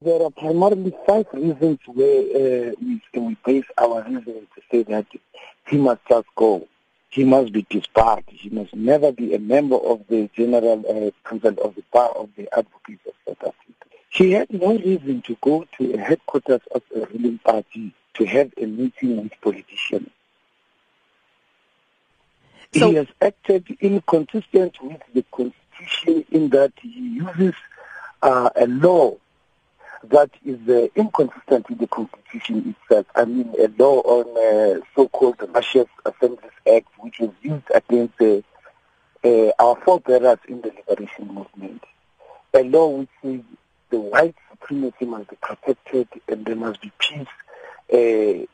There are primarily five reasons where uh, we, we base our reasoning to say that he must just go. He must be disbarred. He must never be a member of the General uh, Council of the Bar of the Advocates of South Africa. He had no reason to go to a headquarters of a ruling party to have a meeting with politicians. So, he has acted inconsistent with the Constitution in that he uses uh, a law that is uh, inconsistent with the Constitution itself. I mean, a law on uh, so-called Riotous Assemblies Act, which was used against uh, uh, our forebearers in the liberation movement. A law which says the white supremacy must be protected and there must be peace. Uh,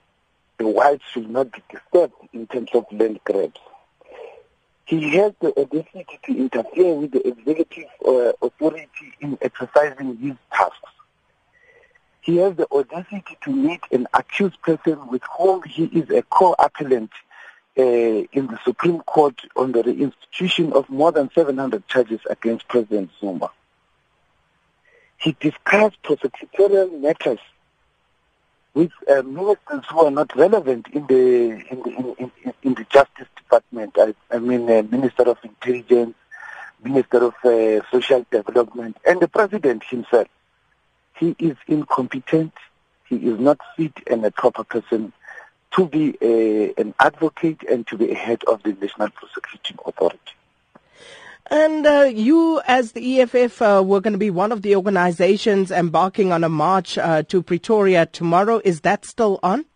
the whites should not be disturbed in terms of land grabs. He has the audacity to interfere with the executive uh, authority in exercising his tasks he has the audacity to meet an accused person with whom he is a co-appellant uh, in the Supreme Court on the institution of more than 700 charges against President Zuma. He discussed prosecutorial matters with uh, ministers who are not relevant in the in the in, in, in the Justice Department. I, I mean, uh, Minister of Intelligence, Minister of uh, Social Development, and the President himself. He is incompetent. He is not fit and a proper person to be a, an advocate and to be a head of the National Prosecuting Authority. And uh, you, as the EFF, uh, were going to be one of the organizations embarking on a march uh, to Pretoria tomorrow. Is that still on?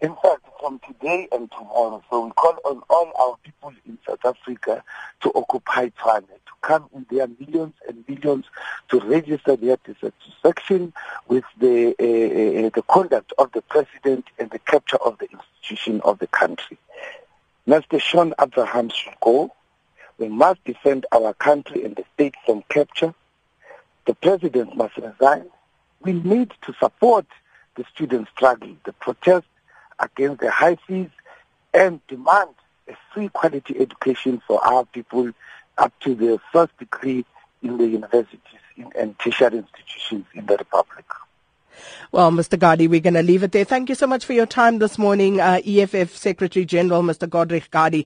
In fact, from today and tomorrow. So we call on all our people in South Africa to occupy Tshwane, to come in their millions and millions to register their dissatisfaction with the uh, uh, the conduct of the president and the capture of the institution of the country. Mr. Shaun Abraham should go. We must defend our country and the state from capture. The president must resign. We need to support the student struggle, the protest against the high fees and demand a free quality education for our people up to the first degree in the universities and tertiary institutions in the Republic. Well, Mr. Gardee, we're going to leave it there. Thank you so much for your time this morning, uh, EFF Secretary General, Mr. Godrich Gardee.